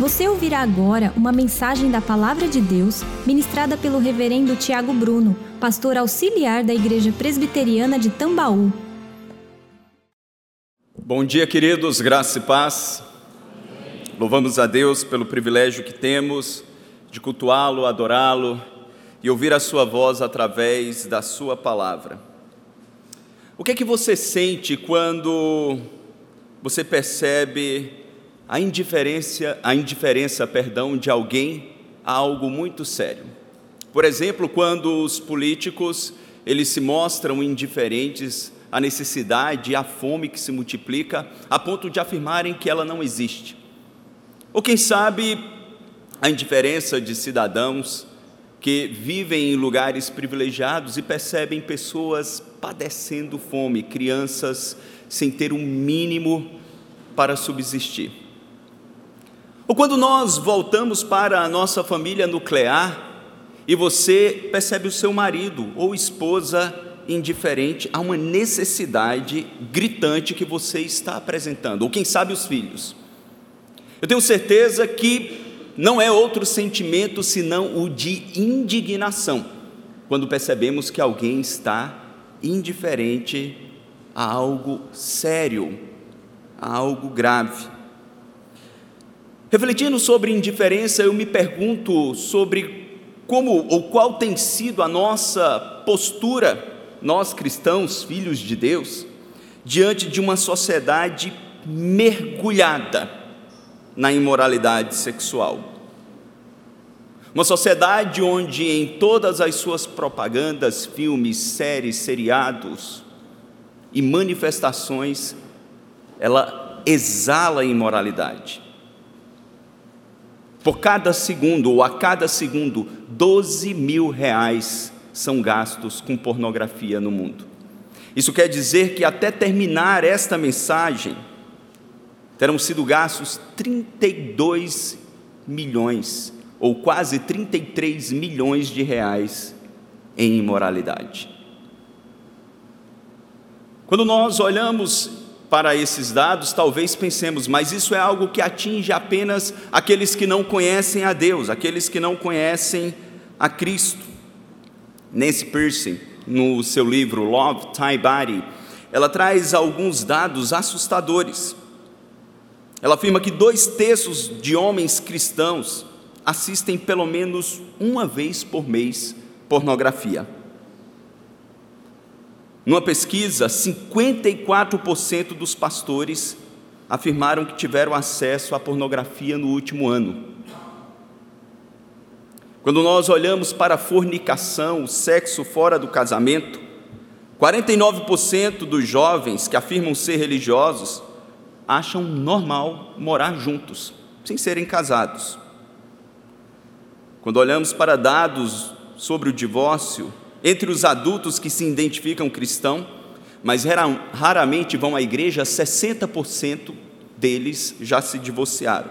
Você ouvirá agora uma mensagem da Palavra de Deus ministrada pelo Reverendo Tiago Bruno, pastor auxiliar da Igreja Presbiteriana de Tambaú. Bom dia, queridos, graça e paz. Louvamos a Deus pelo privilégio que temos de cultuá-lo, adorá-lo e ouvir a Sua voz através da Sua palavra. O que é que você sente quando você percebe a indiferença, a indiferença, perdão, de alguém a algo muito sério. Por exemplo, quando os políticos eles se mostram indiferentes à necessidade e à fome que se multiplica a ponto de afirmarem que ela não existe. Ou quem sabe a indiferença de cidadãos que vivem em lugares privilegiados e percebem pessoas padecendo fome, crianças sem ter um mínimo para subsistir. Ou quando nós voltamos para a nossa família nuclear e você percebe o seu marido ou esposa indiferente a uma necessidade gritante que você está apresentando, ou quem sabe os filhos. Eu tenho certeza que não é outro sentimento senão o de indignação, quando percebemos que alguém está indiferente a algo sério, a algo grave. Refletindo sobre indiferença, eu me pergunto sobre como ou qual tem sido a nossa postura, nós cristãos, filhos de Deus, diante de uma sociedade mergulhada na imoralidade sexual. Uma sociedade onde, em todas as suas propagandas, filmes, séries, seriados e manifestações, ela exala a imoralidade. Por cada segundo, ou a cada segundo, 12 mil reais são gastos com pornografia no mundo. Isso quer dizer que até terminar esta mensagem, terão sido gastos 32 milhões, ou quase 33 milhões de reais em imoralidade. Quando nós olhamos para esses dados, talvez pensemos, mas isso é algo que atinge apenas aqueles que não conhecem a Deus, aqueles que não conhecem a Cristo. Nancy Pearson, no seu livro Love, Tie Body, ela traz alguns dados assustadores. Ela afirma que dois terços de homens cristãos assistem pelo menos uma vez por mês pornografia. Numa pesquisa, 54% dos pastores afirmaram que tiveram acesso à pornografia no último ano. Quando nós olhamos para a fornicação, o sexo fora do casamento, 49% dos jovens que afirmam ser religiosos acham normal morar juntos, sem serem casados. Quando olhamos para dados sobre o divórcio, entre os adultos que se identificam cristão, mas raramente vão à igreja, 60% deles já se divorciaram.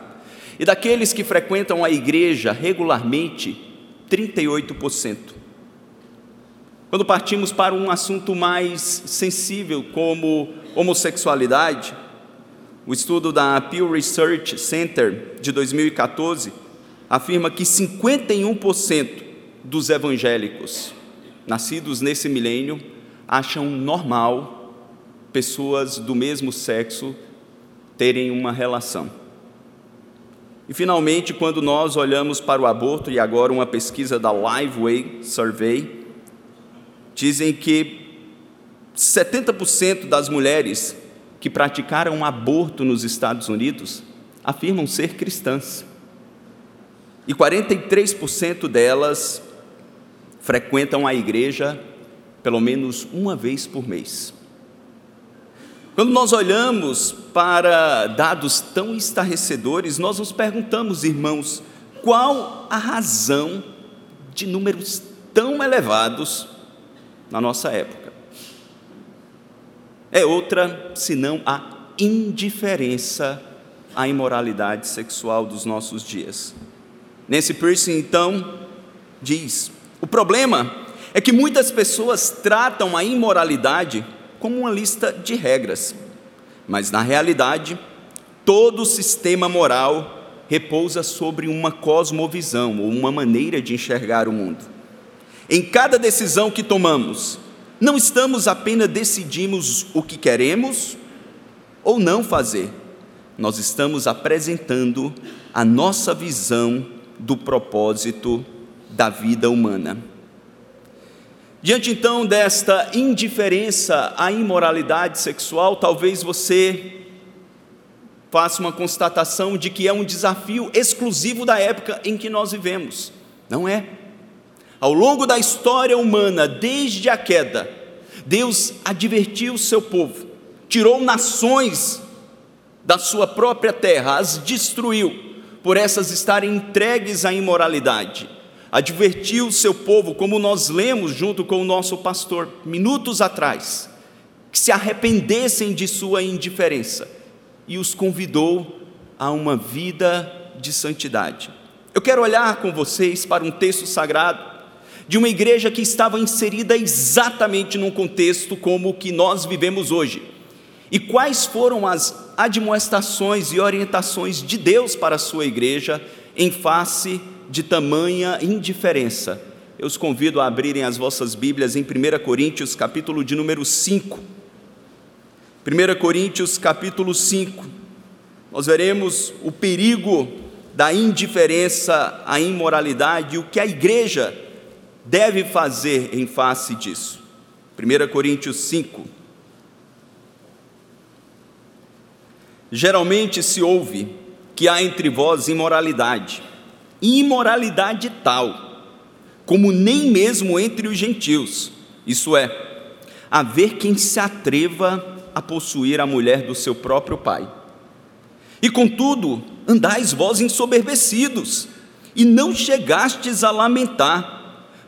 E daqueles que frequentam a igreja regularmente, 38%. Quando partimos para um assunto mais sensível, como homossexualidade, o estudo da Pew Research Center de 2014 afirma que 51% dos evangélicos nascidos nesse milênio, acham normal pessoas do mesmo sexo terem uma relação. E finalmente, quando nós olhamos para o aborto, e agora uma pesquisa da Liveway Survey, dizem que 70% das mulheres que praticaram aborto nos Estados Unidos afirmam ser cristãs. E 43% delas frequentam a igreja pelo menos uma vez por mês. Quando nós olhamos para dados tão estarrecedores, nós nos perguntamos, irmãos, qual a razão de números tão elevados na nossa época? É outra senão a indiferença à imoralidade sexual dos nossos dias. Nesse Piercing, então, diz: o problema é que muitas pessoas tratam a imoralidade como uma lista de regras, mas na realidade, todo o sistema moral repousa sobre uma cosmovisão ou uma maneira de enxergar o mundo. Em cada decisão que tomamos, não estamos apenas decidimos o que queremos ou não fazer, nós estamos apresentando a nossa visão do propósito da vida humana. Diante então desta indiferença à imoralidade sexual, talvez você faça uma constatação de que é um desafio exclusivo da época em que nós vivemos. Não é. Ao longo da história humana, desde a queda, Deus advertiu o seu povo, tirou nações da sua própria terra, as destruiu, por essas estarem entregues à imoralidade. Advertiu o seu povo, como nós lemos junto com o nosso pastor minutos atrás, que se arrependessem de sua indiferença e os convidou a uma vida de santidade. Eu quero olhar com vocês para um texto sagrado de uma igreja que estava inserida exatamente num contexto como o que nós vivemos hoje. E quais foram as admoestações e orientações de Deus para a sua igreja em face de tamanha indiferença? Eu os convido a abrirem as vossas Bíblias em 1 Coríntios, capítulo de número 5. 1 Coríntios capítulo 5, nós veremos o perigo da indiferença à imoralidade e o que a igreja deve fazer em face disso. 1 Coríntios 5. Geralmente se ouve que há entre vós imoralidade, imoralidade tal, como nem mesmo entre os gentios, isso é, haver quem se atreva a possuir a mulher do seu próprio pai. E contudo, andais vós ensoberbecidos, e não chegastes a lamentar,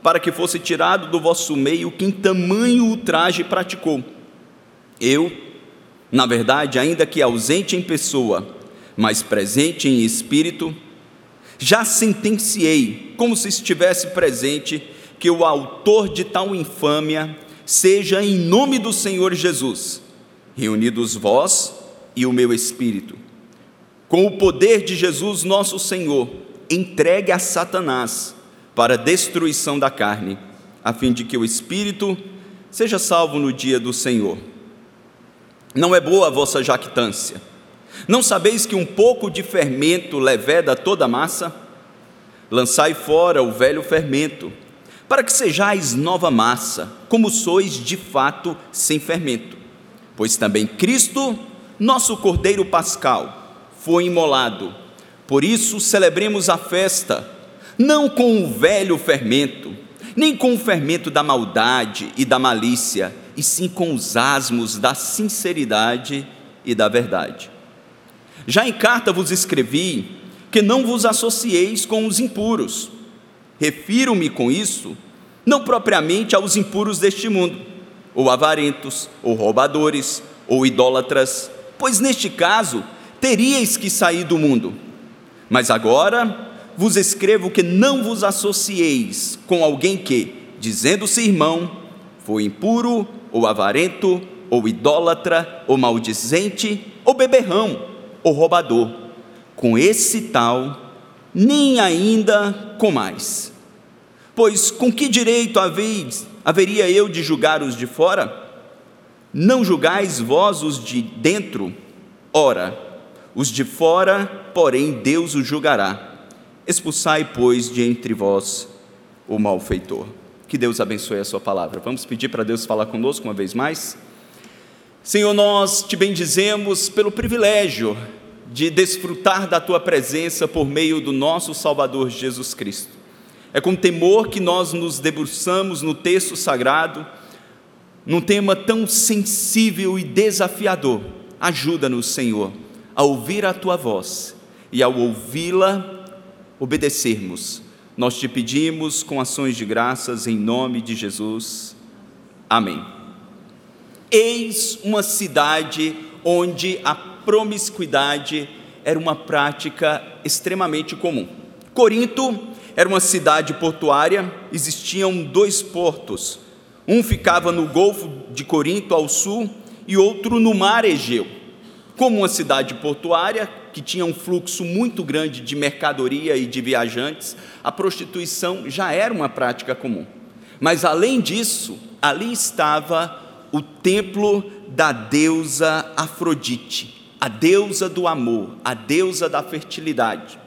para que fosse tirado do vosso meio quem tamanho ultraje praticou. Eu, na verdade, ainda que ausente em pessoa, mas presente em espírito, já sentenciei, como se estivesse presente, que o autor de tal infâmia seja em nome do Senhor Jesus reunidos vós e o meu espírito, com o poder de Jesus nosso Senhor, entregue a Satanás para a destruição da carne, a fim de que o espírito seja salvo no dia do Senhor. Não é boa a vossa jactância. Não sabeis que um pouco de fermento leveda toda a massa? Lançai fora o velho fermento, para que sejais nova massa, como sois de fato sem fermento pois também Cristo, nosso Cordeiro Pascal, foi imolado. Por isso celebremos a festa, não com o velho fermento, nem com o fermento da maldade e da malícia, e sim com os asmos da sinceridade e da verdade. Já em carta vos escrevi que não vos associeis com os impuros. Refiro-me com isso não propriamente aos impuros deste mundo, ou avarentos, ou roubadores, ou idólatras, pois neste caso teríeis que sair do mundo. Mas agora vos escrevo que não vos associeis com alguém que, dizendo-se irmão, foi impuro, ou avarento, ou idólatra, ou maldizente, ou beberrão, ou roubador. Com esse tal, nem ainda com mais. Pois com que direito haveis haveria eu de julgar os de fora? Não julgais vós os de dentro? Ora, os de fora, porém, Deus os julgará. Expulsai, pois, de entre vós o malfeitor. Que Deus abençoe a sua palavra. Vamos pedir para Deus falar conosco uma vez mais? Senhor, nós te bendizemos pelo privilégio de desfrutar da tua presença por meio do nosso Salvador Jesus Cristo. É com temor que nós nos debruçamos no texto sagrado, num tema tão sensível e desafiador. Ajuda-nos, Senhor, a ouvir a tua voz e ao ouvi-la, obedecermos. Nós te pedimos com ações de graças em nome de Jesus. Amém. Eis uma cidade onde a promiscuidade era uma prática extremamente comum. Corinto era uma cidade portuária, existiam dois portos. Um ficava no Golfo de Corinto, ao sul, e outro no Mar Egeu. Como uma cidade portuária, que tinha um fluxo muito grande de mercadoria e de viajantes, a prostituição já era uma prática comum. Mas além disso, ali estava o templo da deusa Afrodite, a deusa do amor, a deusa da fertilidade,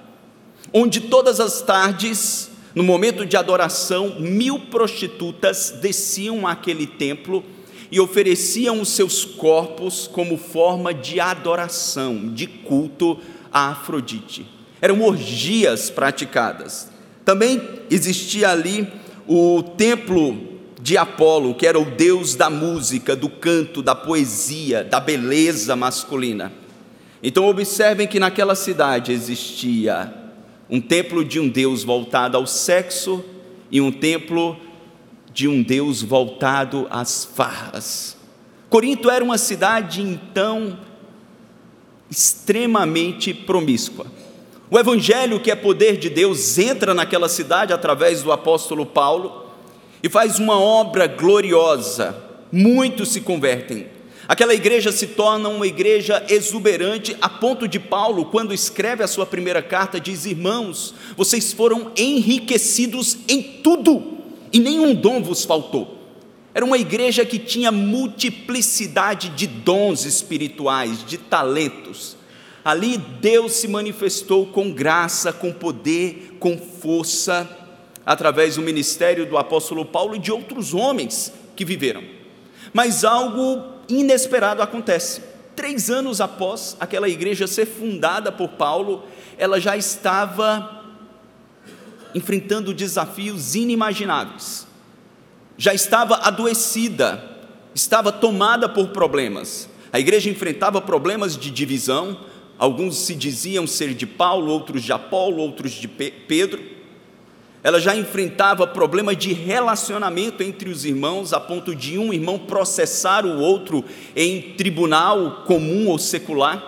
onde todas as tardes, no momento de adoração, mil prostitutas desciam àquele templo e ofereciam os seus corpos como forma de adoração, de culto a Afrodite. Eram orgias praticadas. Também existia ali o templo de Apolo, que era o deus da música, do canto, da poesia, da beleza masculina. Então, observem que naquela cidade existia um templo de um deus voltado ao sexo e um templo de um deus voltado às farras. Corinto era uma cidade, então, extremamente promíscua. O evangelho, que é poder de Deus, entra naquela cidade através do apóstolo Paulo e faz uma obra gloriosa. Muitos se convertem. Aquela igreja se torna uma igreja exuberante, a ponto de Paulo, quando escreve a sua primeira carta, diz: Irmãos, vocês foram enriquecidos em tudo, e nenhum dom vos faltou. Era uma igreja que tinha multiplicidade de dons espirituais, de talentos. Ali Deus se manifestou com graça, com poder, com força através do ministério do apóstolo Paulo e de outros homens que viveram. Mas algo inesperado acontece. Três anos após aquela igreja ser fundada por Paulo, ela já estava enfrentando desafios inimagináveis. Já estava adoecida, estava tomada por problemas. A igreja enfrentava problemas de divisão, alguns se diziam ser de Paulo, outros de Apolo, outros de Pedro ela já enfrentava problema de relacionamento entre os irmãos, a ponto de um irmão processar o outro em tribunal comum ou secular.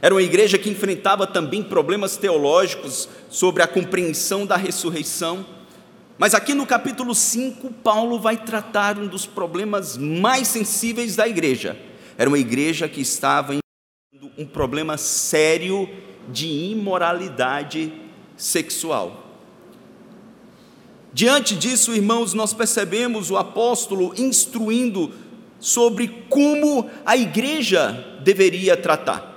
Era uma igreja que enfrentava também problemas teológicos sobre a compreensão da ressurreição. Mas aqui no capítulo 5, Paulo vai tratar um dos problemas mais sensíveis da igreja. Era uma igreja que estava enfrentando um problema sério de imoralidade sexual. Diante disso, irmãos, nós percebemos o apóstolo instruindo sobre como a igreja deveria tratar.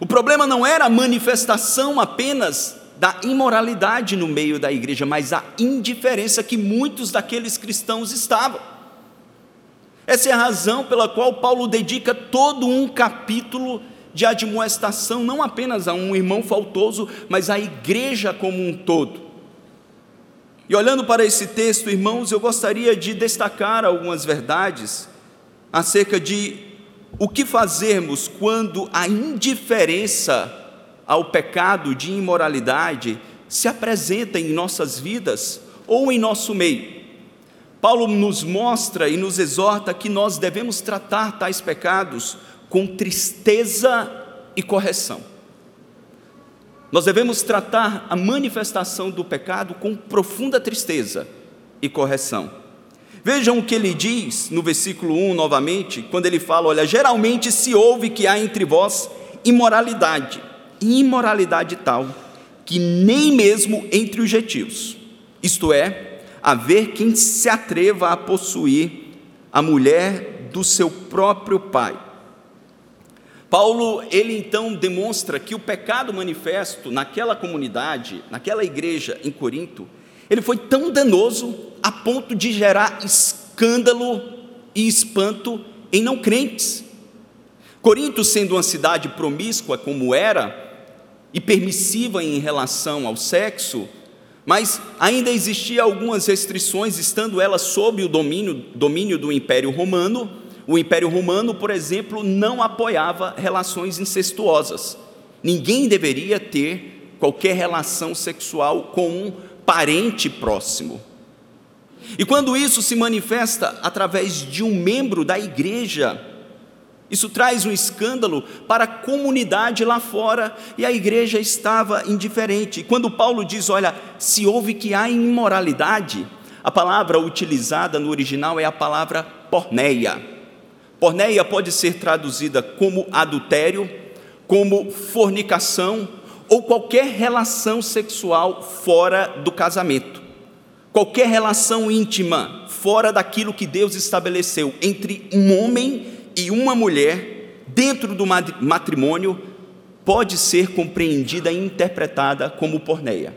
O problema não era a manifestação apenas da imoralidade no meio da igreja, mas a indiferença que muitos daqueles cristãos estavam. Essa é a razão pela qual Paulo dedica todo um capítulo de admoestação, não apenas a um irmão faltoso, mas à igreja como um todo. E olhando para esse texto, irmãos, eu gostaria de destacar algumas verdades acerca de o que fazermos quando a indiferença ao pecado de imoralidade se apresenta em nossas vidas ou em nosso meio. Paulo nos mostra e nos exorta que nós devemos tratar tais pecados com tristeza e correção. Nós devemos tratar a manifestação do pecado com profunda tristeza e correção. Vejam o que ele diz no versículo 1 novamente, quando ele fala: Olha, geralmente se ouve que há entre vós imoralidade, imoralidade tal, que nem mesmo entre os gentios, isto é, haver quem se atreva a possuir a mulher do seu próprio pai Paulo, ele então demonstra que o pecado manifesto naquela comunidade, naquela igreja em Corinto, ele foi tão danoso a ponto de gerar escândalo e espanto em não crentes. Corinto, sendo uma cidade promíscua como era, e permissiva em relação ao sexo, mas ainda existia algumas restrições, estando ela sob o domínio, domínio do Império Romano, o Império Romano, por exemplo, não apoiava relações incestuosas. Ninguém deveria ter qualquer relação sexual com um parente próximo. E quando isso se manifesta através de um membro da igreja, isso traz um escândalo para a comunidade lá fora e a igreja estava indiferente. Quando Paulo diz, olha, se houve que há imoralidade, a palavra utilizada no original é a palavra porneia Porneia pode ser traduzida como adultério, como fornicação ou qualquer relação sexual fora do casamento. Qualquer relação íntima fora daquilo que Deus estabeleceu entre um homem e uma mulher dentro do matrimônio pode ser compreendida e interpretada como porneia.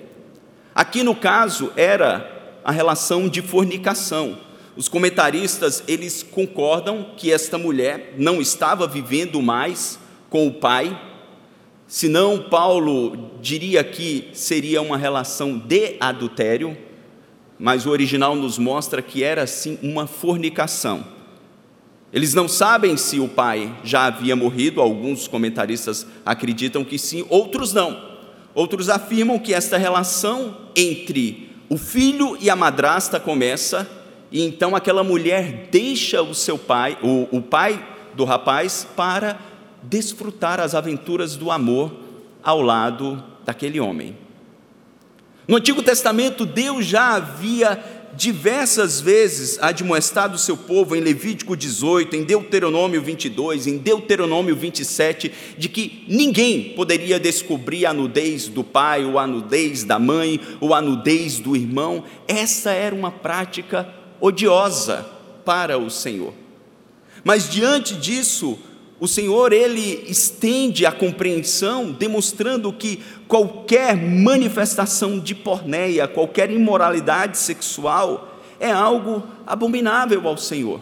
Aqui no caso era a relação de fornicação os comentaristas, eles concordam que esta mulher não estava vivendo mais com o pai, senão Paulo diria que seria uma relação de adultério, mas o original nos mostra que era sim uma fornicação. Eles não sabem se o pai já havia morrido, alguns comentaristas acreditam que sim, outros não. Outros afirmam que esta relação entre o filho e a madrasta começa e então aquela mulher deixa o seu pai, o, o pai do rapaz, para desfrutar as aventuras do amor ao lado daquele homem. No Antigo Testamento, Deus já havia diversas vezes admoestado o seu povo em Levítico 18, em Deuteronômio 22, em Deuteronômio 27, de que ninguém poderia descobrir a nudez do pai, ou a nudez da mãe, ou a nudez do irmão. Essa era uma prática odiosa para o Senhor. Mas diante disso, o Senhor ele estende a compreensão, demonstrando que qualquer manifestação de porneia, qualquer imoralidade sexual é algo abominável ao Senhor.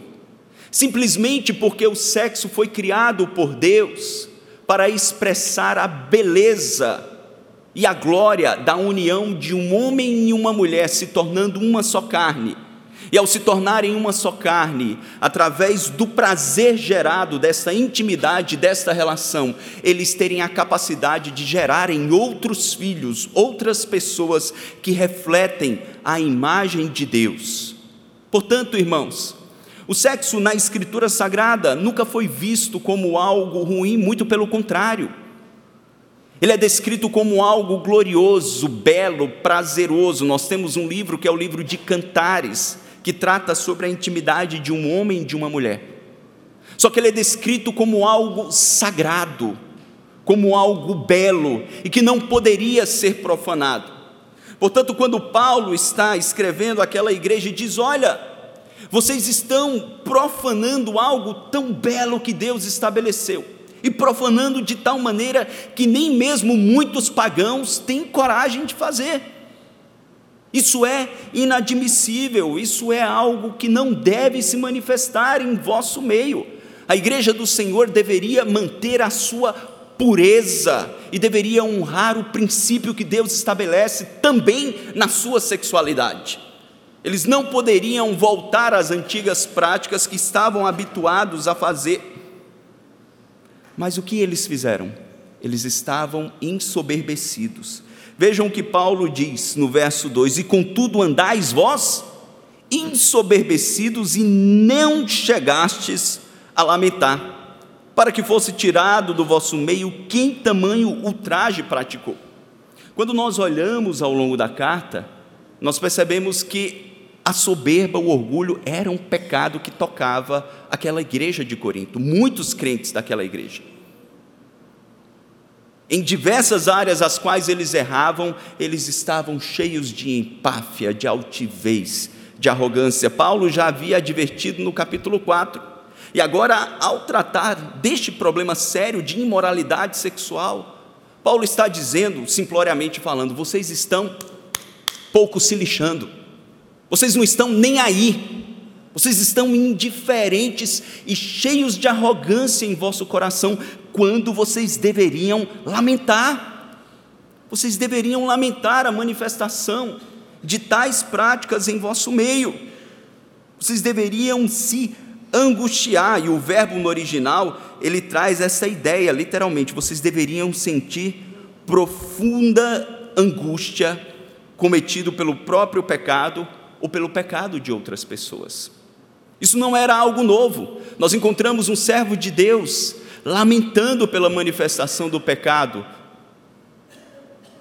Simplesmente porque o sexo foi criado por Deus para expressar a beleza e a glória da união de um homem e uma mulher se tornando uma só carne e ao se tornarem uma só carne, através do prazer gerado dessa intimidade, desta relação, eles terem a capacidade de gerarem outros filhos, outras pessoas que refletem a imagem de Deus. Portanto, irmãos, o sexo na Escritura Sagrada nunca foi visto como algo ruim, muito pelo contrário. Ele é descrito como algo glorioso, belo, prazeroso. Nós temos um livro que é o livro de Cantares, que trata sobre a intimidade de um homem e de uma mulher. Só que ele é descrito como algo sagrado, como algo belo e que não poderia ser profanado. Portanto, quando Paulo está escrevendo aquela igreja e diz: Olha, vocês estão profanando algo tão belo que Deus estabeleceu, e profanando de tal maneira que nem mesmo muitos pagãos têm coragem de fazer. Isso é inadmissível, isso é algo que não deve se manifestar em vosso meio. A igreja do Senhor deveria manter a sua pureza e deveria honrar o princípio que Deus estabelece também na sua sexualidade. Eles não poderiam voltar às antigas práticas que estavam habituados a fazer. Mas o que eles fizeram? Eles estavam ensoberbecidos Vejam o que Paulo diz no verso 2: E contudo andais vós ensoberbecidos e não chegastes a lamentar, para que fosse tirado do vosso meio quem tamanho ultraje praticou. Quando nós olhamos ao longo da carta, nós percebemos que a soberba, o orgulho era um pecado que tocava aquela igreja de Corinto, muitos crentes daquela igreja. Em diversas áreas às quais eles erravam, eles estavam cheios de empáfia, de altivez, de arrogância. Paulo já havia advertido no capítulo 4. E agora, ao tratar deste problema sério de imoralidade sexual, Paulo está dizendo, simploriamente falando, vocês estão pouco se lixando, vocês não estão nem aí, vocês estão indiferentes e cheios de arrogância em vosso coração, quando vocês deveriam lamentar. Vocês deveriam lamentar a manifestação de tais práticas em vosso meio. Vocês deveriam se angustiar, e o verbo no original, ele traz essa ideia, literalmente, vocês deveriam sentir profunda angústia cometido pelo próprio pecado ou pelo pecado de outras pessoas. Isso não era algo novo. Nós encontramos um servo de Deus lamentando pela manifestação do pecado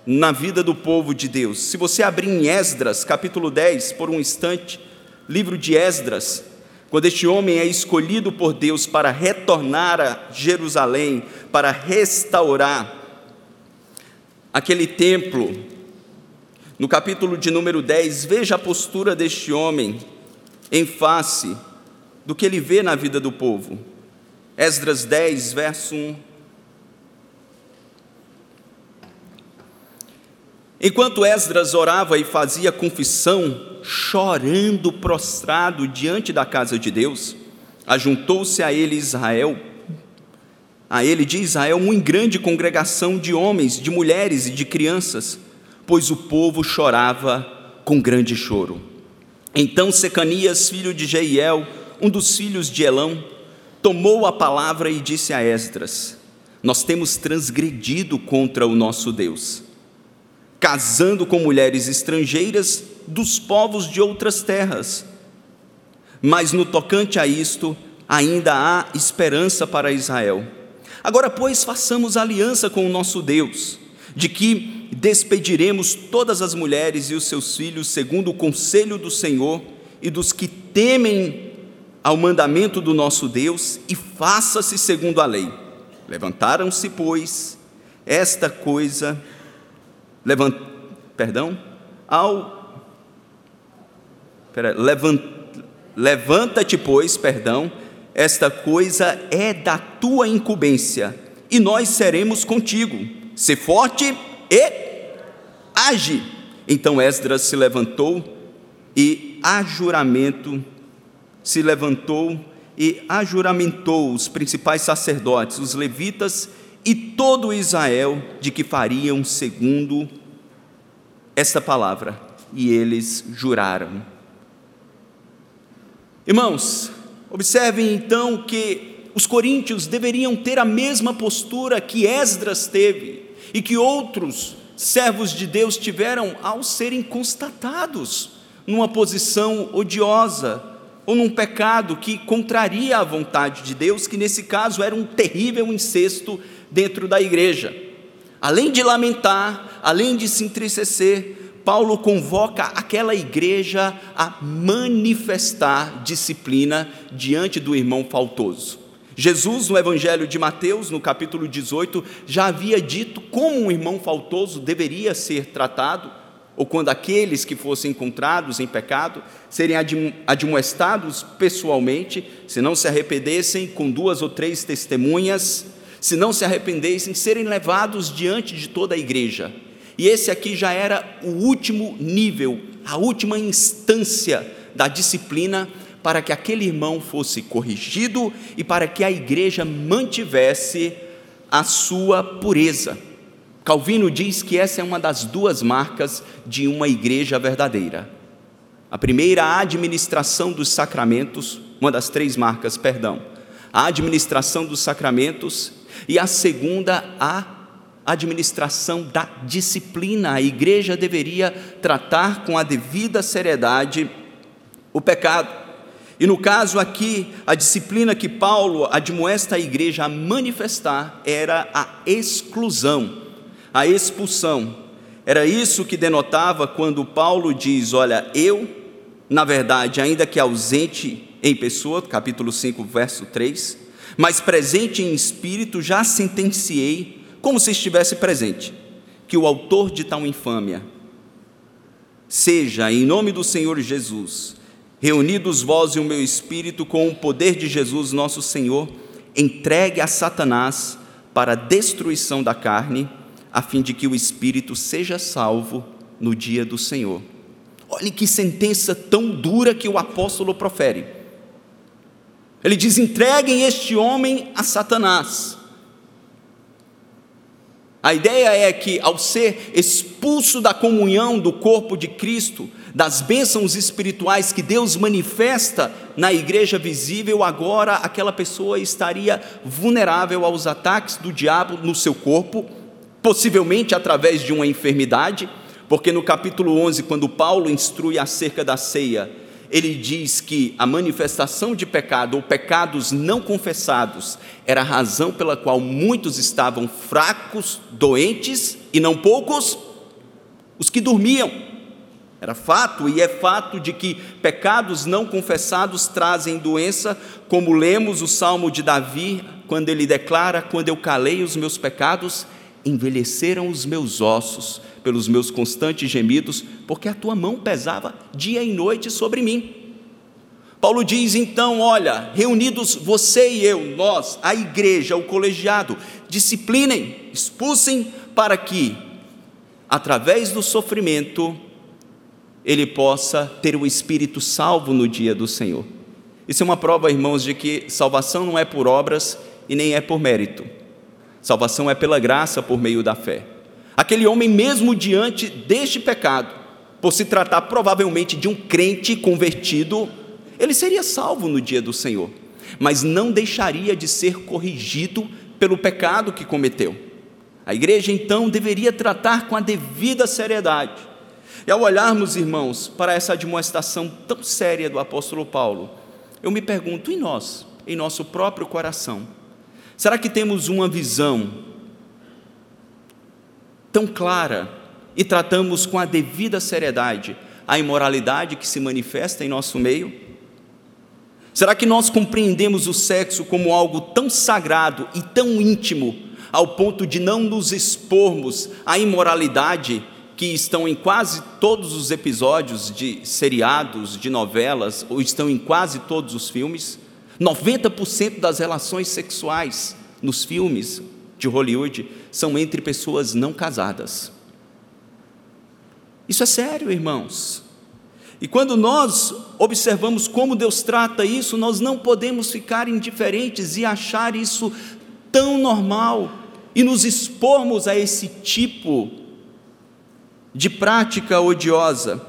na vida do povo de Deus. Se você abrir em Esdras, capítulo 10, por um instante, livro de Esdras, quando este homem é escolhido por Deus para retornar a Jerusalém, para restaurar aquele templo, no capítulo de número 10, veja a postura deste homem em face do que ele vê na vida do povo. Esdras 10, verso 1. Enquanto Esdras orava e fazia confissão, chorando prostrado diante da casa de Deus, ajuntou-se a ele Israel, a ele de Israel, uma grande congregação de homens, de mulheres e de crianças, pois o povo chorava com grande choro. Então Secanias, filho de Jeiel, um dos filhos de Elão, tomou a palavra e disse a Esdras: Nós temos transgredido contra o nosso Deus casando com mulheres estrangeiras dos povos de outras terras. Mas no tocante a isto, ainda há esperança para Israel. Agora, pois, façamos aliança com o nosso Deus, de que despediremos todas as mulheres e os seus filhos, segundo o conselho do Senhor e dos que temem ao mandamento do nosso Deus, e faça-se segundo a lei. Levantaram-se, pois, esta coisa levant, perdão, ao levant, levanta-te, pois, perdão, esta coisa é da tua incumbência, e nós seremos contigo. Se forte e age. Então Esdras se levantou e a juramento se levantou e ajuramentou os principais sacerdotes, os levitas e todo Israel de que fariam segundo esta palavra, e eles juraram. Irmãos, observem então que os coríntios deveriam ter a mesma postura que Esdras teve e que outros servos de Deus tiveram ao serem constatados numa posição odiosa ou num pecado que contraria a vontade de Deus, que nesse caso era um terrível incesto dentro da igreja. Além de lamentar, além de se entristecer, Paulo convoca aquela igreja a manifestar disciplina diante do irmão faltoso. Jesus, no Evangelho de Mateus, no capítulo 18, já havia dito como um irmão faltoso deveria ser tratado, ou quando aqueles que fossem encontrados em pecado serem admoestados pessoalmente, se não se arrependessem com duas ou três testemunhas, se não se arrependessem, serem levados diante de toda a igreja. E esse aqui já era o último nível, a última instância da disciplina para que aquele irmão fosse corrigido e para que a igreja mantivesse a sua pureza. Calvino diz que essa é uma das duas marcas de uma igreja verdadeira. A primeira, a administração dos sacramentos, uma das três marcas, perdão. A administração dos sacramentos e a segunda, a administração da disciplina. A igreja deveria tratar com a devida seriedade o pecado. E no caso aqui, a disciplina que Paulo admoesta a igreja a manifestar era a exclusão, a expulsão. Era isso que denotava quando Paulo diz: Olha, eu, na verdade, ainda que ausente em pessoa, capítulo 5, verso 3, mas presente em espírito, já sentenciei, como se estivesse presente, que o autor de tal infâmia seja, em nome do Senhor Jesus, reunidos vós e o meu espírito com o poder de Jesus, nosso Senhor, entregue a Satanás para a destruição da carne, a fim de que o espírito seja salvo no dia do Senhor. Olhe que sentença tão dura que o apóstolo profere. Ele diz: entreguem este homem a Satanás. A ideia é que, ao ser expulso da comunhão do corpo de Cristo, das bênçãos espirituais que Deus manifesta na igreja visível, agora aquela pessoa estaria vulnerável aos ataques do diabo no seu corpo, possivelmente através de uma enfermidade, porque no capítulo 11, quando Paulo instrui acerca da ceia, ele diz que a manifestação de pecado ou pecados não confessados era a razão pela qual muitos estavam fracos, doentes e não poucos os que dormiam. Era fato e é fato de que pecados não confessados trazem doença, como lemos o salmo de Davi, quando ele declara: Quando eu calei os meus pecados, envelheceram os meus ossos pelos meus constantes gemidos, porque a tua mão pesava dia e noite sobre mim. Paulo diz então: Olha, reunidos você e eu, nós, a igreja, o colegiado, disciplinem, expulsem, para que, através do sofrimento, ele possa ter o espírito salvo no dia do Senhor. Isso é uma prova, irmãos, de que salvação não é por obras e nem é por mérito. Salvação é pela graça por meio da fé. Aquele homem, mesmo diante deste pecado, por se tratar provavelmente de um crente convertido, ele seria salvo no dia do Senhor, mas não deixaria de ser corrigido pelo pecado que cometeu. A igreja então deveria tratar com a devida seriedade e ao olharmos, irmãos, para essa admoestação tão séria do apóstolo Paulo, eu me pergunto, e nós, em nosso próprio coração, será que temos uma visão tão clara e tratamos com a devida seriedade a imoralidade que se manifesta em nosso meio? Será que nós compreendemos o sexo como algo tão sagrado e tão íntimo, ao ponto de não nos expormos à imoralidade que estão em quase todos os episódios de seriados, de novelas, ou estão em quase todos os filmes. 90% das relações sexuais nos filmes de Hollywood são entre pessoas não casadas. Isso é sério, irmãos. E quando nós observamos como Deus trata isso, nós não podemos ficar indiferentes e achar isso tão normal e nos expormos a esse tipo de prática odiosa.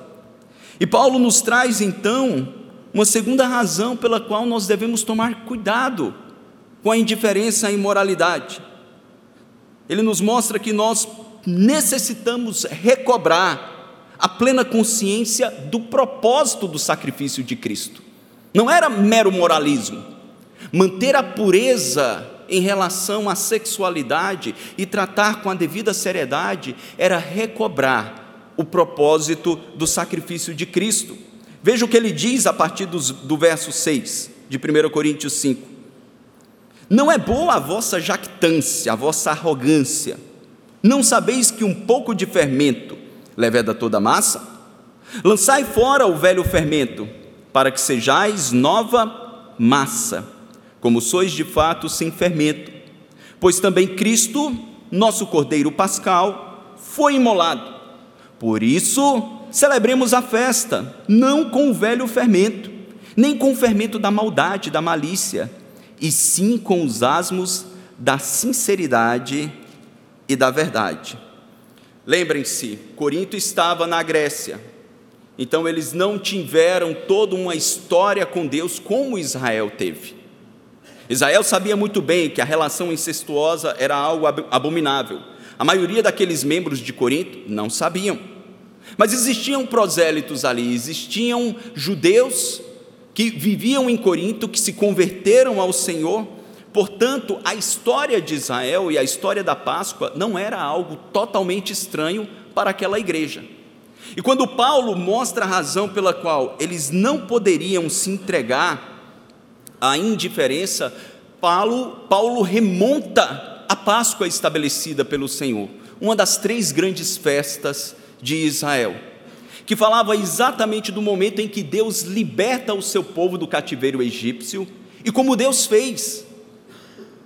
E Paulo nos traz então uma segunda razão pela qual nós devemos tomar cuidado com a indiferença à imoralidade. Ele nos mostra que nós necessitamos recobrar a plena consciência do propósito do sacrifício de Cristo. Não era mero moralismo. Manter a pureza em relação à sexualidade e tratar com a devida seriedade era recobrar o propósito do sacrifício de Cristo. Veja o que ele diz a partir do, do verso 6 de 1 Coríntios 5. Não é boa a vossa jactância, a vossa arrogância. Não sabeis que um pouco de fermento leveda toda a massa? Lançai fora o velho fermento, para que sejais nova massa como sois de fato sem fermento. Pois também Cristo, nosso Cordeiro Pascal, foi imolado. Por isso, celebremos a festa, não com o velho fermento, nem com o fermento da maldade, da malícia, e sim com os asmos da sinceridade e da verdade. Lembrem-se, Corinto estava na Grécia, então eles não tiveram toda uma história com Deus como Israel teve. Israel sabia muito bem que a relação incestuosa era algo abominável. A maioria daqueles membros de Corinto não sabiam. Mas existiam prosélitos ali, existiam judeus que viviam em Corinto, que se converteram ao Senhor. Portanto, a história de Israel e a história da Páscoa não era algo totalmente estranho para aquela igreja. E quando Paulo mostra a razão pela qual eles não poderiam se entregar a indiferença, Paulo, Paulo remonta a Páscoa estabelecida pelo Senhor, uma das três grandes festas de Israel, que falava exatamente do momento em que Deus liberta o seu povo do cativeiro egípcio e como Deus fez,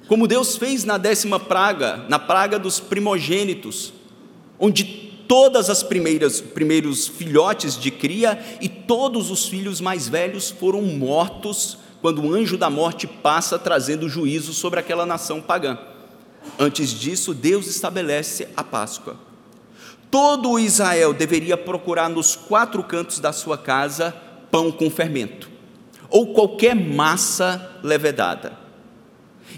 como Deus fez na décima praga, na praga dos primogênitos, onde todas as primeiras primeiros filhotes de cria e todos os filhos mais velhos foram mortos quando o anjo da morte passa trazendo juízo sobre aquela nação pagã. Antes disso, Deus estabelece a Páscoa. Todo Israel deveria procurar nos quatro cantos da sua casa pão com fermento, ou qualquer massa levedada.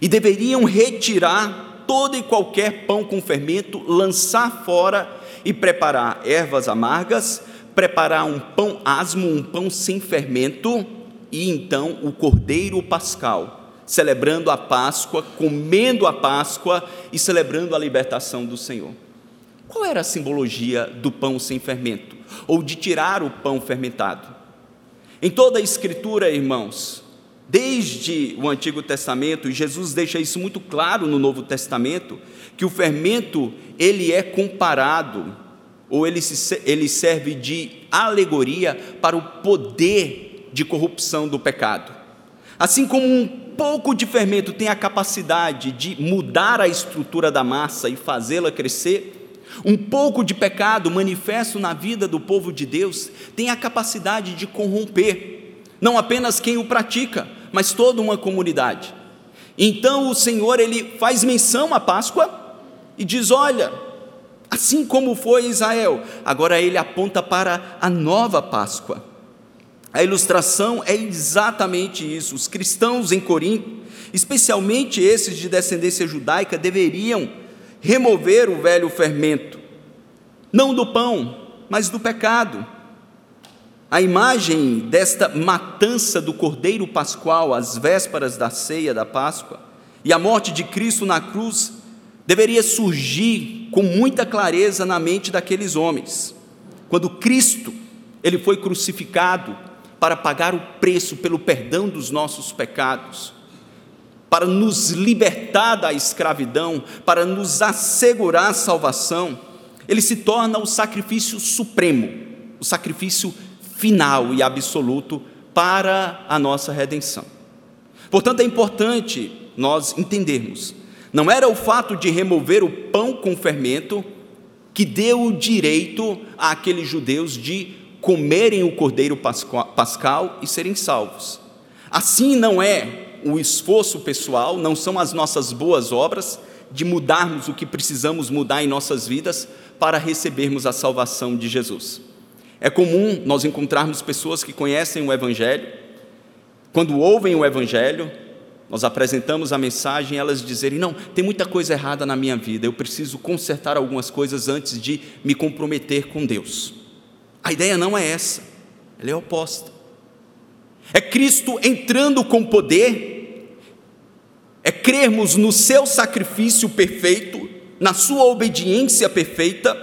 E deveriam retirar todo e qualquer pão com fermento, lançar fora e preparar ervas amargas, preparar um pão asmo, um pão sem fermento, e então o Cordeiro Pascal, celebrando a Páscoa, comendo a Páscoa e celebrando a libertação do Senhor. Qual era a simbologia do pão sem fermento? ou de tirar o pão fermentado. Em toda a Escritura, irmãos, desde o Antigo Testamento, e Jesus deixa isso muito claro no Novo Testamento, que o fermento ele é comparado ou ele, se, ele serve de alegoria para o poder de corrupção do pecado. Assim como um pouco de fermento tem a capacidade de mudar a estrutura da massa e fazê-la crescer, um pouco de pecado manifesto na vida do povo de Deus tem a capacidade de corromper, não apenas quem o pratica, mas toda uma comunidade. Então o Senhor ele faz menção à Páscoa e diz: "Olha, assim como foi Israel, agora ele aponta para a nova Páscoa. A ilustração é exatamente isso. Os cristãos em Corinto, especialmente esses de descendência judaica, deveriam remover o velho fermento, não do pão, mas do pecado. A imagem desta matança do cordeiro pascual às vésperas da ceia da Páscoa e a morte de Cristo na cruz deveria surgir com muita clareza na mente daqueles homens. Quando Cristo, ele foi crucificado para pagar o preço pelo perdão dos nossos pecados, para nos libertar da escravidão, para nos assegurar a salvação, ele se torna o sacrifício supremo, o sacrifício final e absoluto para a nossa redenção. Portanto, é importante nós entendermos, não era o fato de remover o pão com fermento que deu o direito àqueles judeus de comerem o cordeiro pascal e serem salvos. Assim não é o esforço pessoal, não são as nossas boas obras de mudarmos o que precisamos mudar em nossas vidas para recebermos a salvação de Jesus. É comum nós encontrarmos pessoas que conhecem o Evangelho, quando ouvem o Evangelho, nós apresentamos a mensagem, elas dizerem: Não, tem muita coisa errada na minha vida, eu preciso consertar algumas coisas antes de me comprometer com Deus. A ideia não é essa, ela é oposta. É Cristo entrando com poder, é crermos no seu sacrifício perfeito, na sua obediência perfeita,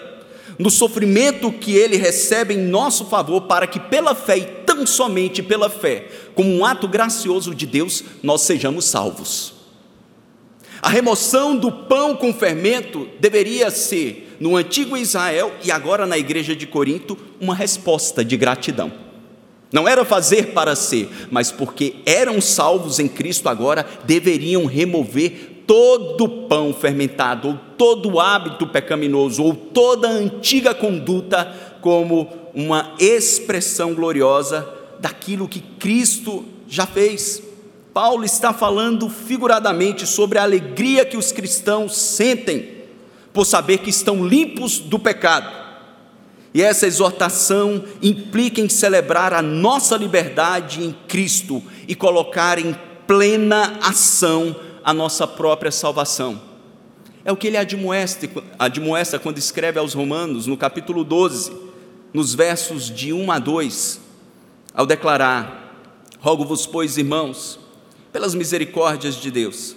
no sofrimento que ele recebe em nosso favor, para que pela fé e tão somente pela fé, como um ato gracioso de Deus, nós sejamos salvos. A remoção do pão com fermento deveria ser, no antigo Israel e agora na igreja de Corinto, uma resposta de gratidão. Não era fazer para ser, mas porque eram salvos em Cristo, agora deveriam remover todo pão fermentado, ou todo hábito pecaminoso, ou toda antiga conduta, como uma expressão gloriosa daquilo que Cristo já fez. Paulo está falando figuradamente sobre a alegria que os cristãos sentem por saber que estão limpos do pecado e essa exortação implica em celebrar a nossa liberdade em Cristo e colocar em plena ação a nossa própria salvação. É o que ele admoesta quando escreve aos Romanos, no capítulo 12, nos versos de 1 a 2, ao declarar: Rogo-vos, pois, irmãos, pelas misericórdias de Deus,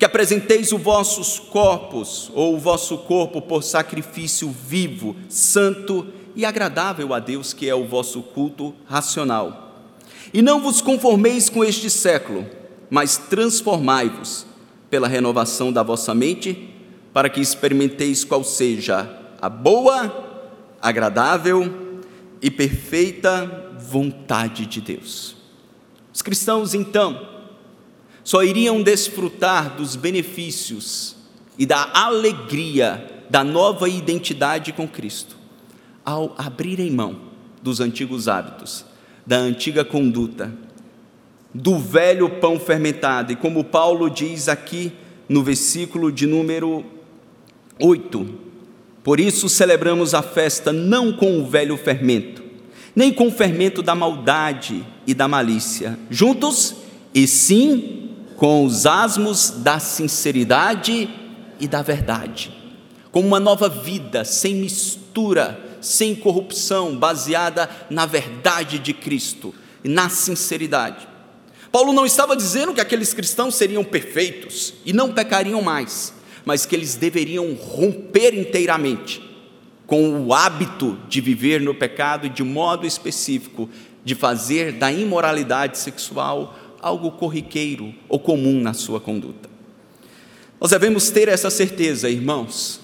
que apresenteis os vossos corpos, ou o vosso corpo, por sacrifício vivo, santo e agradável a Deus, que é o vosso culto racional. E não vos conformeis com este século, mas transformai-vos pela renovação da vossa mente, para que experimenteis qual seja a boa, agradável e perfeita vontade de Deus. Os cristãos, então, só iriam desfrutar dos benefícios e da alegria da nova identidade com Cristo ao abrirem mão dos antigos hábitos, da antiga conduta, do velho pão fermentado. E como Paulo diz aqui no versículo de número 8: Por isso celebramos a festa não com o velho fermento, nem com o fermento da maldade e da malícia, juntos, e sim com os asmos da sinceridade e da verdade, com uma nova vida sem mistura, sem corrupção, baseada na verdade de Cristo e na sinceridade. Paulo não estava dizendo que aqueles cristãos seriam perfeitos e não pecariam mais, mas que eles deveriam romper inteiramente com o hábito de viver no pecado e de modo específico de fazer da imoralidade sexual algo corriqueiro ou comum na sua conduta. Nós devemos ter essa certeza, irmãos,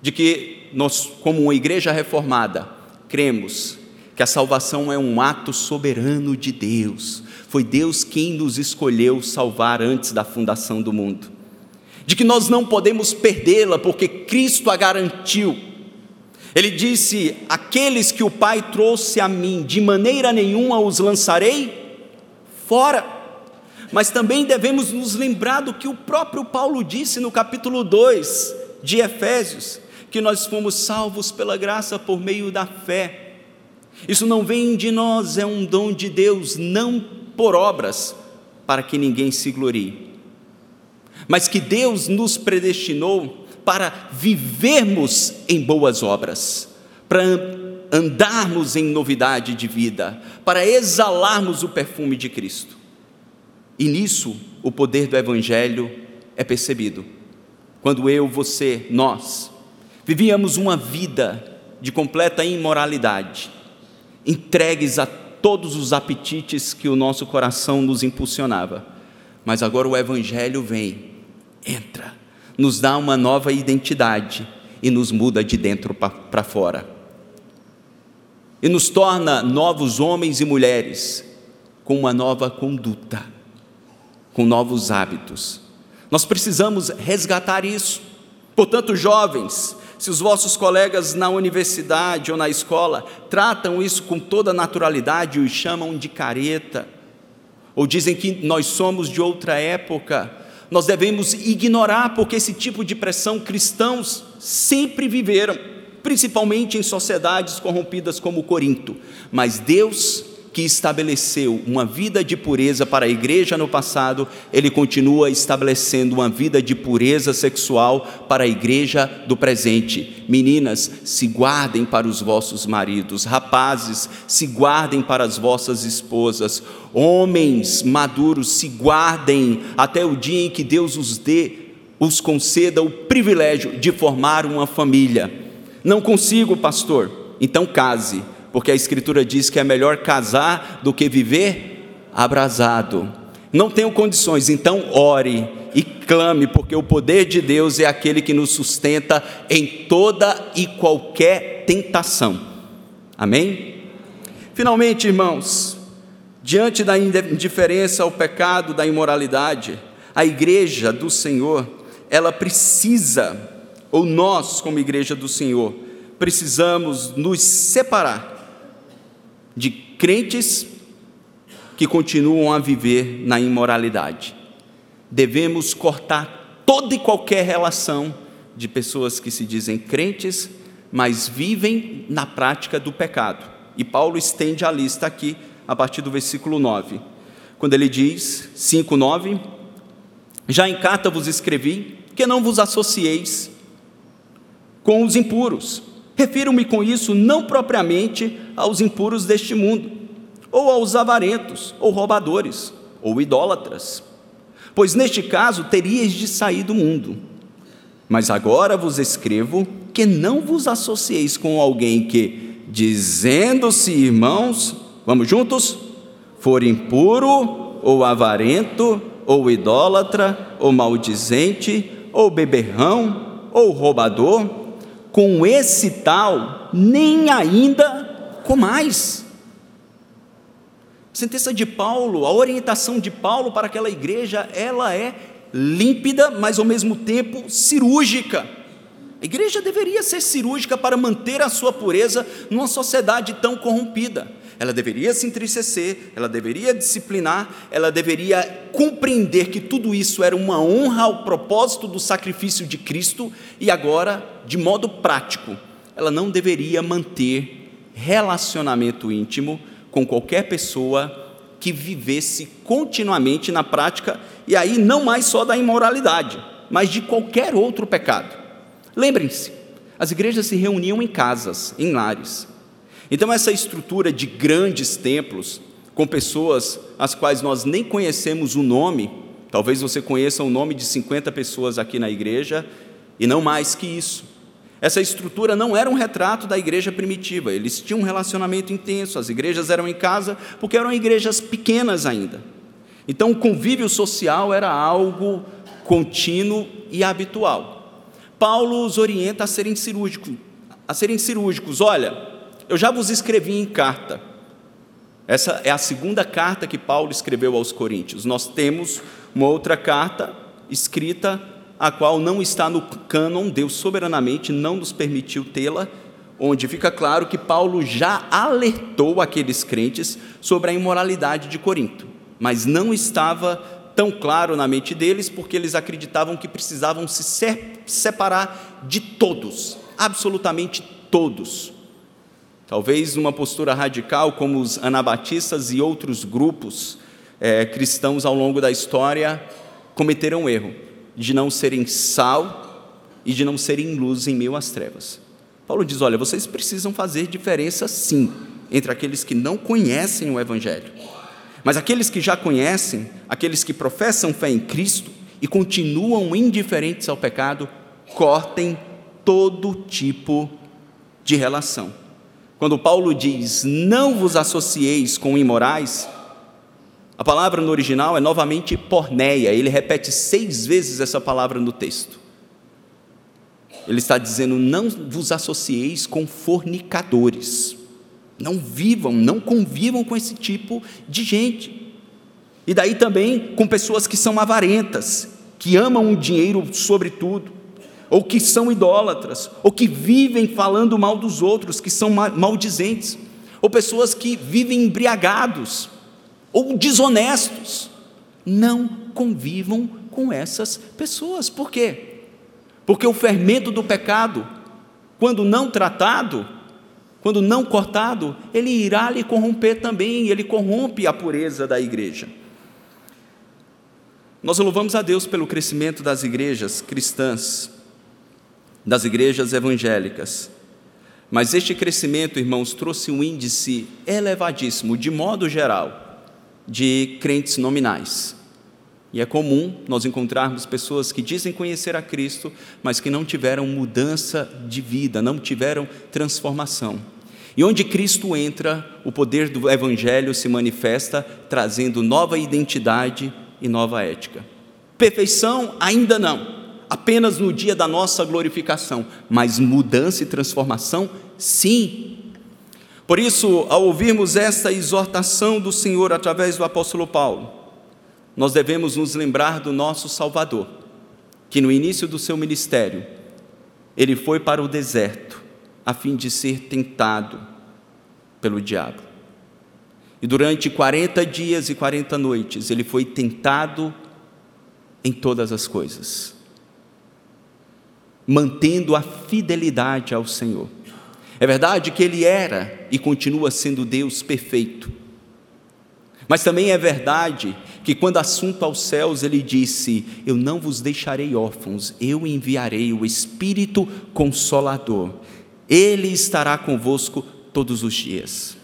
de que nós, como uma igreja reformada, cremos que a salvação é um ato soberano de Deus. Foi Deus quem nos escolheu salvar antes da fundação do mundo. De que nós não podemos perdê-la porque Cristo a garantiu. Ele disse: Aqueles que o Pai trouxe a mim, de maneira nenhuma os lançarei fora. Mas também devemos nos lembrar do que o próprio Paulo disse no capítulo 2 de Efésios: que nós fomos salvos pela graça por meio da fé. Isso não vem de nós, é um dom de Deus, não por obras, para que ninguém se glorie. Mas que Deus nos predestinou para vivermos em boas obras, para andarmos em novidade de vida, para exalarmos o perfume de Cristo. E nisso o poder do Evangelho é percebido. Quando eu, você, nós vivíamos uma vida de completa imoralidade, entregues a todos os apetites que o nosso coração nos impulsionava. Mas agora o Evangelho vem, entra, nos dá uma nova identidade e nos muda de dentro para fora. E nos torna novos homens e mulheres com uma nova conduta com novos hábitos. Nós precisamos resgatar isso. Portanto, jovens, se os vossos colegas na universidade ou na escola tratam isso com toda naturalidade e os chamam de careta, ou dizem que nós somos de outra época, nós devemos ignorar, porque esse tipo de pressão cristãos sempre viveram, principalmente em sociedades corrompidas como Corinto. Mas Deus que estabeleceu uma vida de pureza para a igreja no passado, ele continua estabelecendo uma vida de pureza sexual para a igreja do presente. Meninas, se guardem para os vossos maridos, rapazes, se guardem para as vossas esposas, homens maduros, se guardem até o dia em que Deus os dê, os conceda o privilégio de formar uma família. Não consigo, pastor, então case porque a Escritura diz que é melhor casar do que viver abrasado. Não tenho condições, então ore e clame, porque o poder de Deus é aquele que nos sustenta em toda e qualquer tentação. Amém? Finalmente, irmãos, diante da indiferença ao pecado, da imoralidade, a igreja do Senhor, ela precisa, ou nós, como igreja do Senhor, precisamos nos separar de crentes que continuam a viver na imoralidade. Devemos cortar toda e qualquer relação de pessoas que se dizem crentes, mas vivem na prática do pecado. E Paulo estende a lista aqui, a partir do versículo 9, quando ele diz, 5, 9: Já em carta vos escrevi que não vos associeis com os impuros Refiro-me com isso não propriamente aos impuros deste mundo, ou aos avarentos, ou roubadores, ou idólatras, pois neste caso teríeis de sair do mundo. Mas agora vos escrevo que não vos associeis com alguém que, dizendo-se irmãos, vamos juntos, for impuro, ou avarento, ou idólatra, ou maldizente, ou beberrão, ou roubador, com esse tal, nem ainda com mais. A sentença de Paulo, a orientação de Paulo para aquela igreja, ela é límpida, mas ao mesmo tempo cirúrgica. A igreja deveria ser cirúrgica para manter a sua pureza numa sociedade tão corrompida ela deveria se entristecer, ela deveria disciplinar, ela deveria compreender que tudo isso era uma honra ao propósito do sacrifício de Cristo e agora, de modo prático, ela não deveria manter relacionamento íntimo com qualquer pessoa que vivesse continuamente na prática, e aí não mais só da imoralidade, mas de qualquer outro pecado. Lembrem-se, as igrejas se reuniam em casas, em lares. Então, essa estrutura de grandes templos, com pessoas as quais nós nem conhecemos o nome, talvez você conheça o nome de 50 pessoas aqui na igreja, e não mais que isso. Essa estrutura não era um retrato da igreja primitiva. Eles tinham um relacionamento intenso, as igrejas eram em casa, porque eram igrejas pequenas ainda. Então, o convívio social era algo contínuo e habitual. Paulo os orienta a serem cirúrgicos, a serem cirúrgicos. Olha, eu já vos escrevi em carta. Essa é a segunda carta que Paulo escreveu aos Coríntios. Nós temos uma outra carta escrita a qual não está no cânon, Deus soberanamente não nos permitiu tê-la, onde fica claro que Paulo já alertou aqueles crentes sobre a imoralidade de Corinto, mas não estava tão claro na mente deles porque eles acreditavam que precisavam se separar de todos, absolutamente todos. Talvez numa postura radical, como os anabatistas e outros grupos é, cristãos ao longo da história cometeram erro de não serem sal e de não serem luz em meio às trevas. Paulo diz: olha, vocês precisam fazer diferença sim entre aqueles que não conhecem o Evangelho. Mas aqueles que já conhecem, aqueles que professam fé em Cristo e continuam indiferentes ao pecado, cortem todo tipo de relação. Quando Paulo diz: Não vos associeis com imorais, a palavra no original é novamente porneia, ele repete seis vezes essa palavra no texto. Ele está dizendo: não vos associeis com fornicadores, não vivam, não convivam com esse tipo de gente. E daí também com pessoas que são avarentas, que amam o dinheiro sobre tudo, ou que são idólatras, ou que vivem falando mal dos outros, que são maldizentes, ou pessoas que vivem embriagados ou desonestos. Não convivam com essas pessoas. Por quê? Porque o fermento do pecado, quando não tratado, quando não cortado, ele irá lhe corromper também, ele corrompe a pureza da igreja. Nós louvamos a Deus pelo crescimento das igrejas cristãs, das igrejas evangélicas. Mas este crescimento, irmãos, trouxe um índice elevadíssimo, de modo geral, de crentes nominais. E é comum nós encontrarmos pessoas que dizem conhecer a Cristo, mas que não tiveram mudança de vida, não tiveram transformação. E onde Cristo entra, o poder do Evangelho se manifesta, trazendo nova identidade e nova ética. Perfeição ainda não, apenas no dia da nossa glorificação, mas mudança e transformação, sim, por isso, ao ouvirmos esta exortação do Senhor através do apóstolo Paulo, nós devemos nos lembrar do nosso Salvador, que no início do seu ministério, ele foi para o deserto a fim de ser tentado pelo diabo. E durante 40 dias e 40 noites, ele foi tentado em todas as coisas, mantendo a fidelidade ao Senhor. É verdade que ele era e continua sendo Deus perfeito. Mas também é verdade que, quando assunto aos céus, ele disse: Eu não vos deixarei órfãos, eu enviarei o Espírito Consolador. Ele estará convosco todos os dias.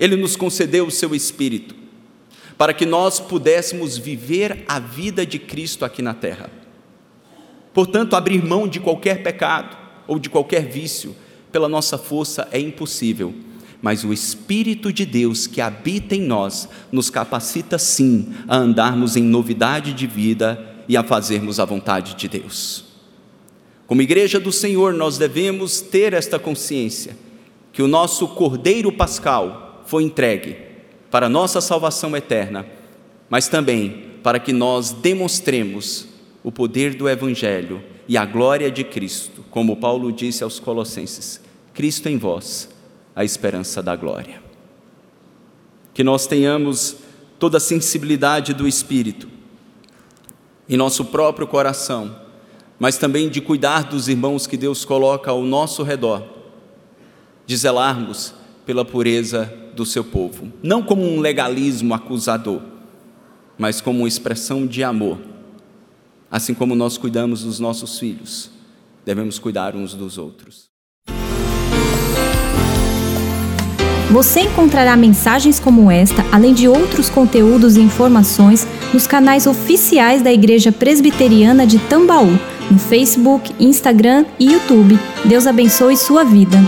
Ele nos concedeu o seu Espírito para que nós pudéssemos viver a vida de Cristo aqui na terra. Portanto, abrir mão de qualquer pecado ou de qualquer vício pela nossa força é impossível, mas o Espírito de Deus que habita em nós nos capacita sim a andarmos em novidade de vida e a fazermos a vontade de Deus. Como igreja do Senhor, nós devemos ter esta consciência que o nosso Cordeiro Pascal foi entregue para nossa salvação eterna, mas também para que nós demonstremos o poder do Evangelho e a glória de Cristo, como Paulo disse aos Colossenses: Cristo em vós, a esperança da glória. Que nós tenhamos toda a sensibilidade do Espírito em nosso próprio coração, mas também de cuidar dos irmãos que Deus coloca ao nosso redor, de zelarmos pela pureza do seu povo, não como um legalismo acusador, mas como uma expressão de amor Assim como nós cuidamos dos nossos filhos, devemos cuidar uns dos outros. Você encontrará mensagens como esta, além de outros conteúdos e informações, nos canais oficiais da Igreja Presbiteriana de Tambaú no Facebook, Instagram e YouTube. Deus abençoe sua vida.